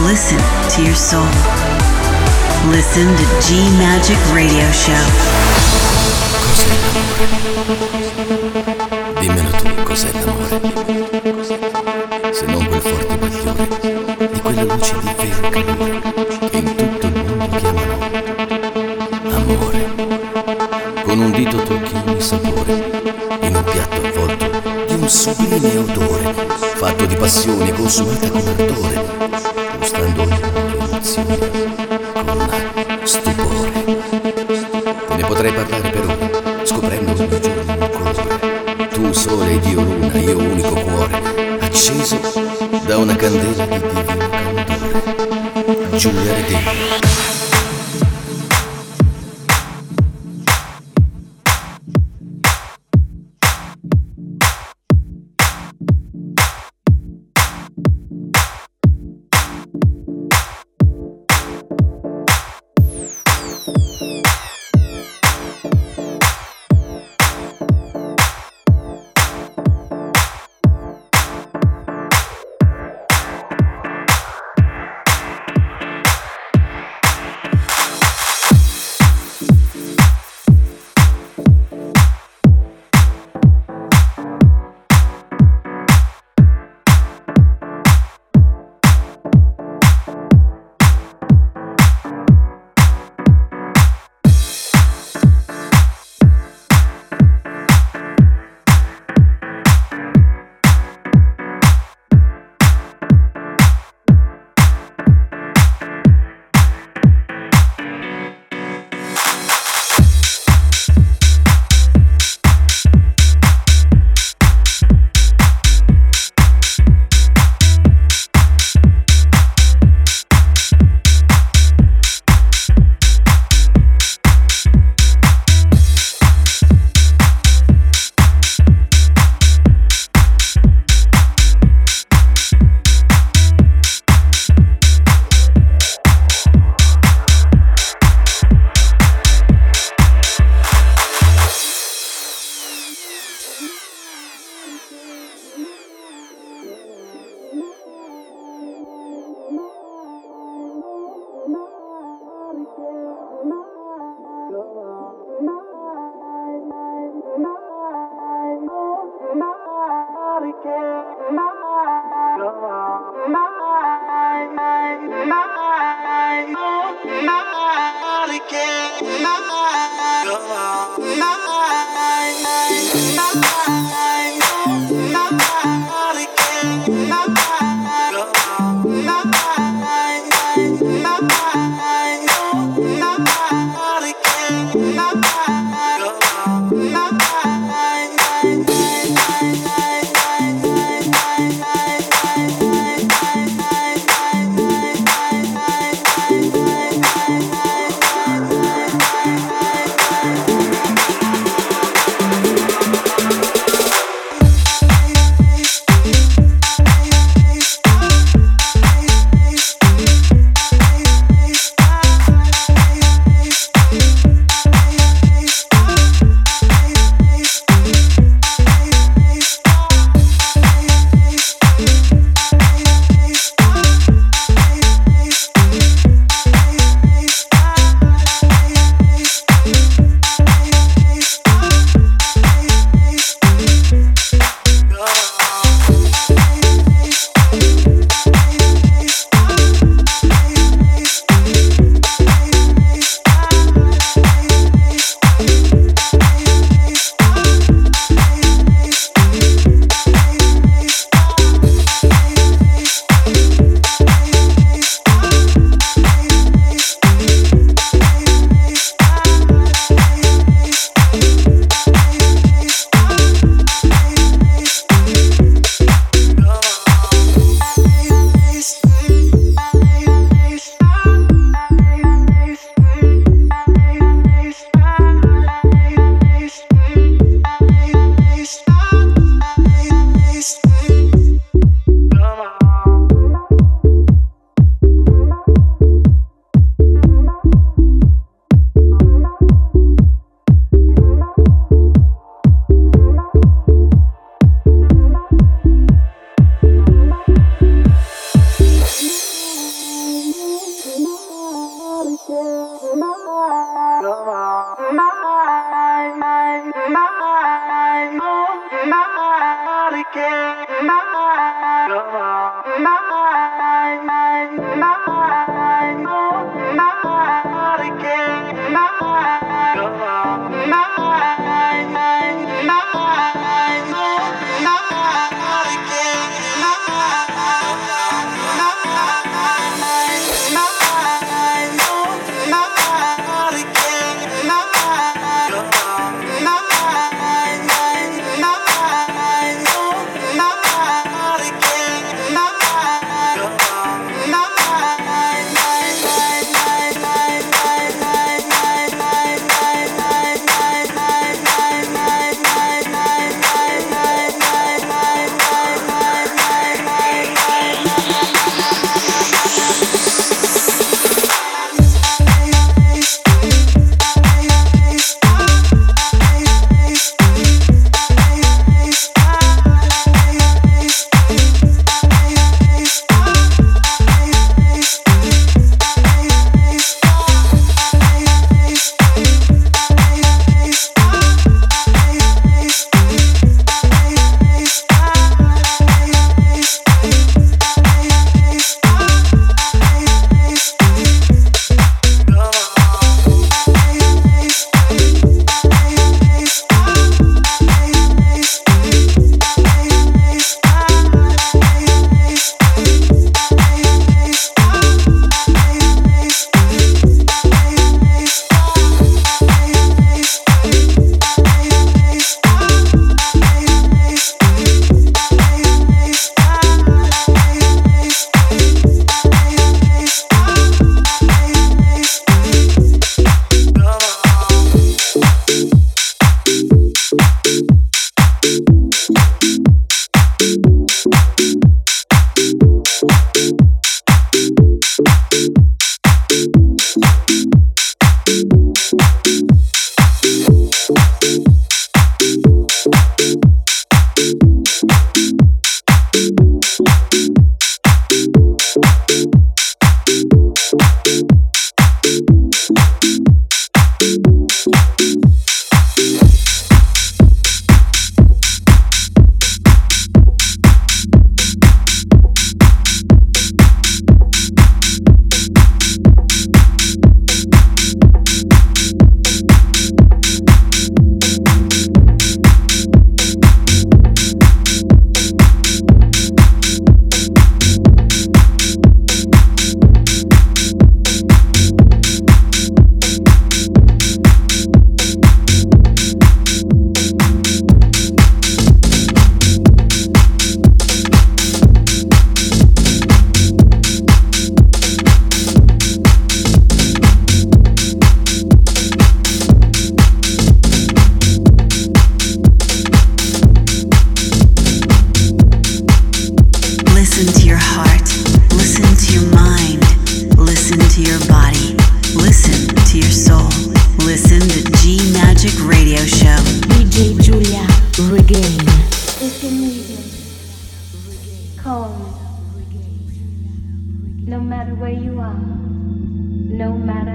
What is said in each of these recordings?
Listen to your soul. Listen to G Magic Radio Show. Dimmelo tu, cos'è l'amore? Se non quel forte bagliore di quelle luci di vero calore che in tutto il mondo chiamano amore. Con un dito tocchi ogni sapore in un piatto avvolto di un sublime odore fatto di passione consumata con ardore, gustando ogni emozione con stupore. Ne potrei parlare per ora, scoprendo ogni giorno un colore. Tu sole ed io luna, io unico cuore, acceso da una candela di divino candore. Giulia Redini.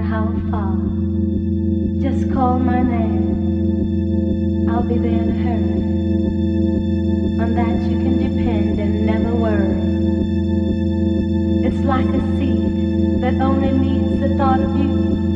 how far. Just call my name. I'll be there in a hurry. On that you can depend and never worry. It's like a seed that only needs the thought of you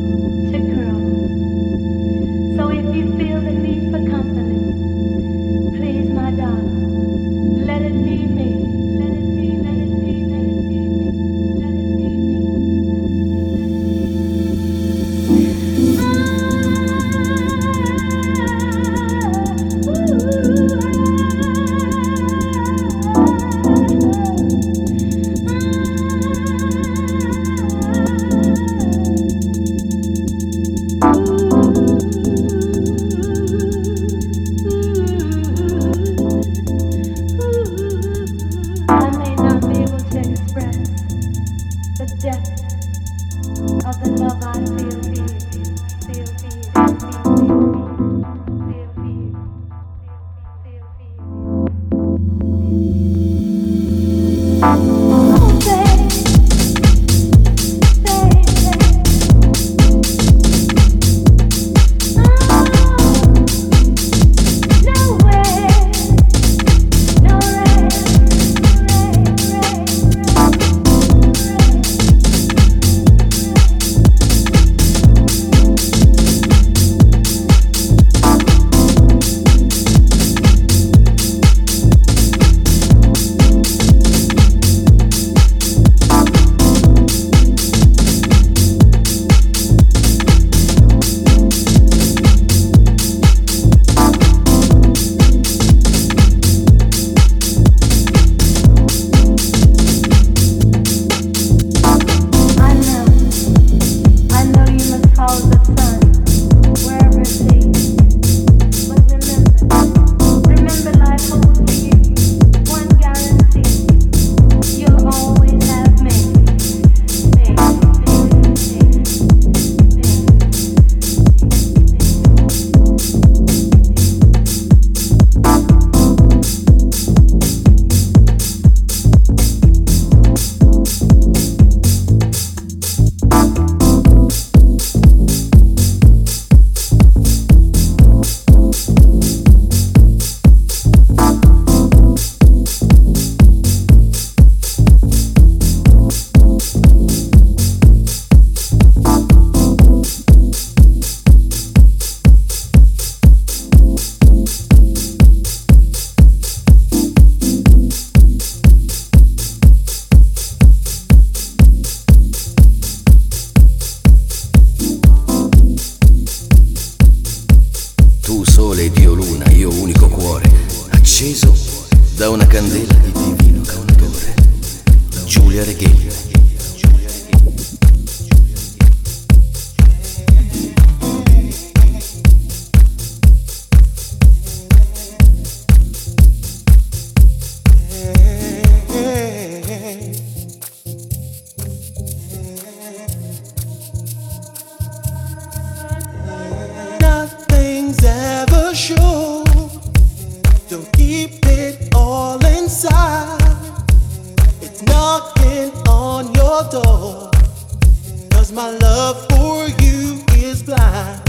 my love for you is blind.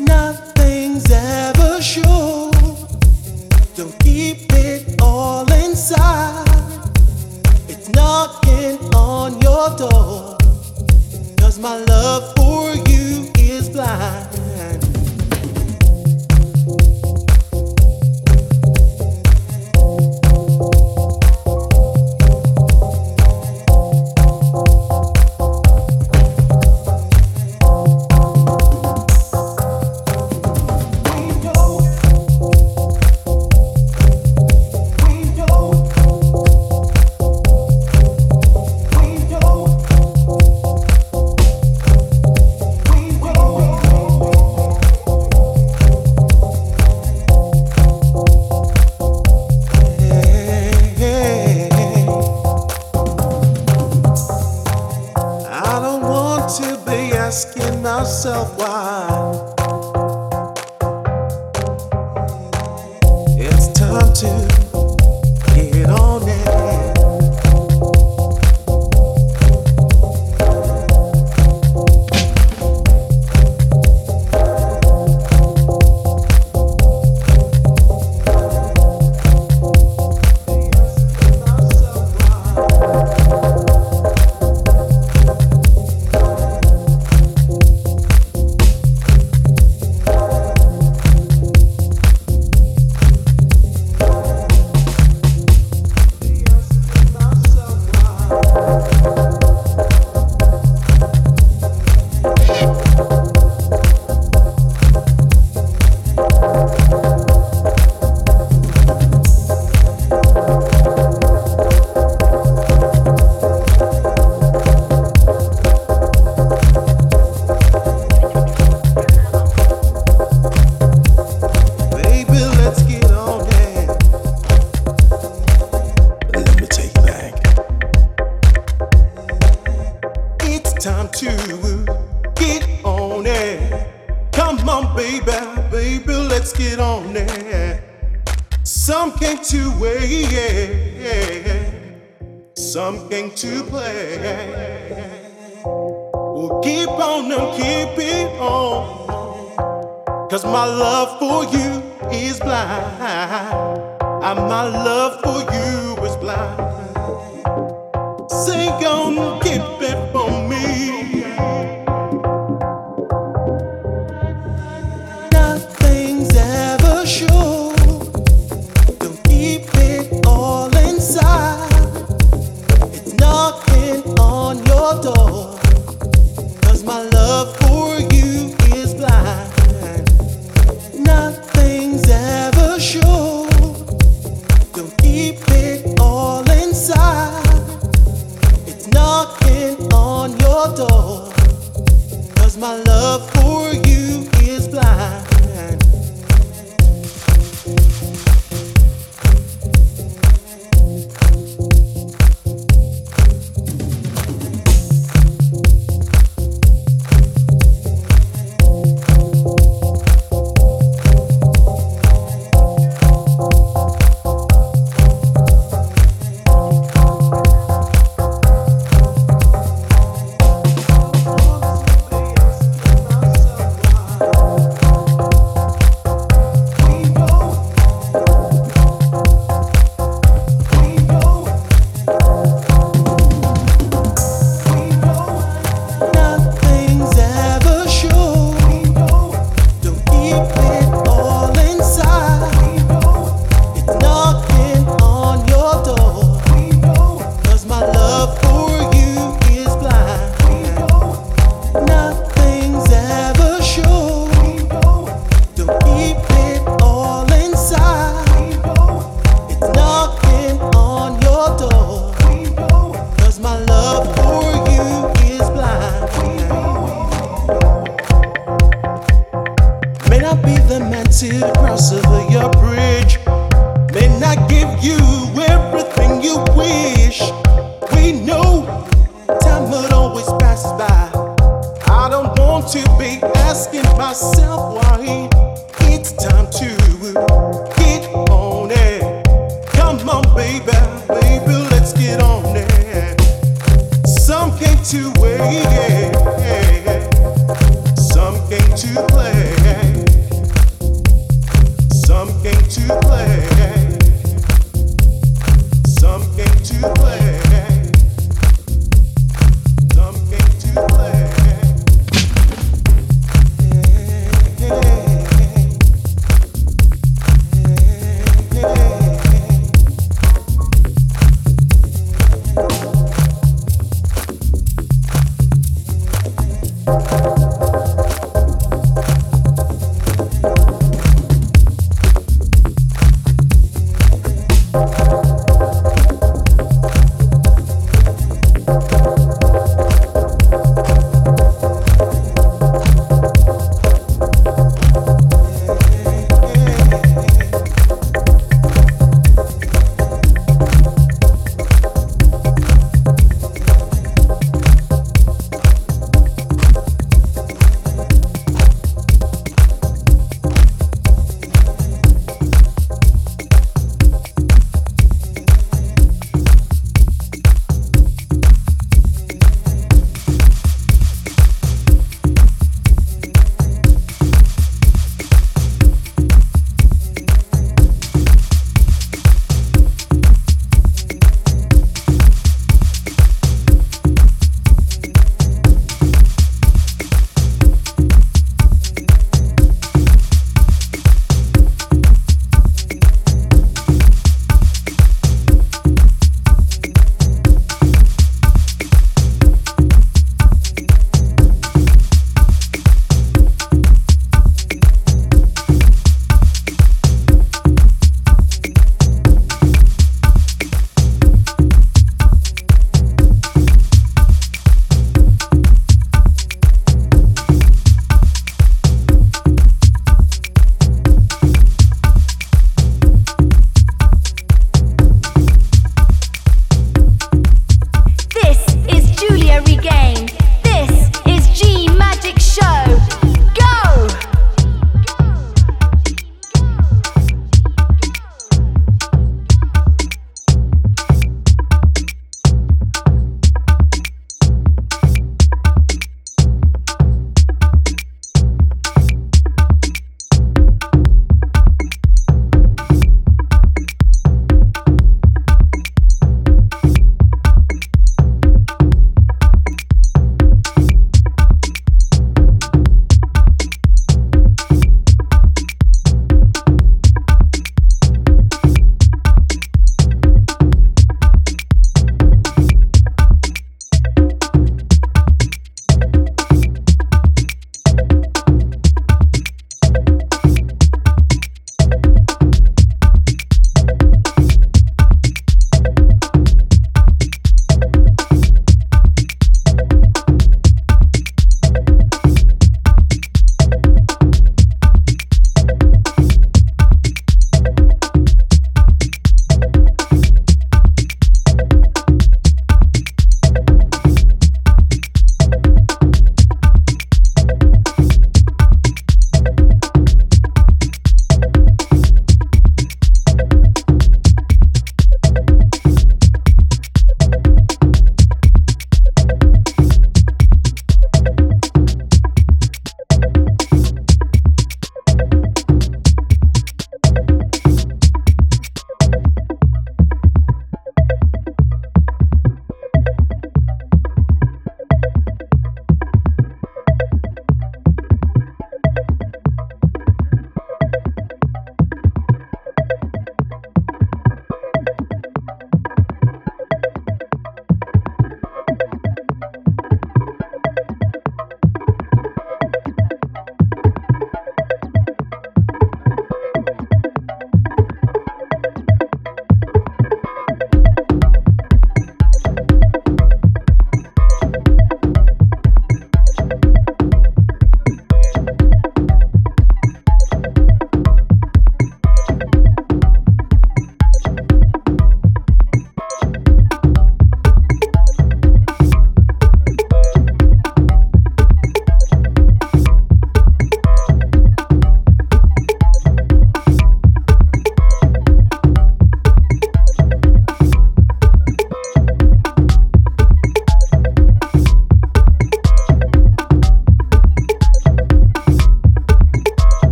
Nothing's ever sure. Don't keep it all inside. It's knocking on your door. Cause my love for you is blind.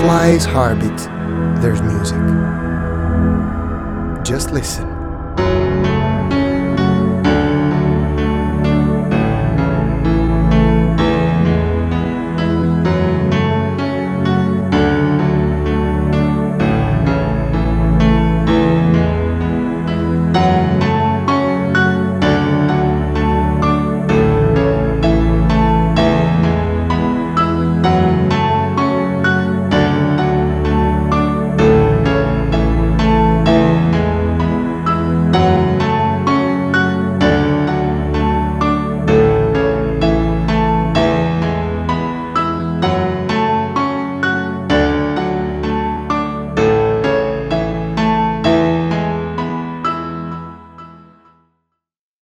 Butterfly's heartbeat, there's music. Just listen.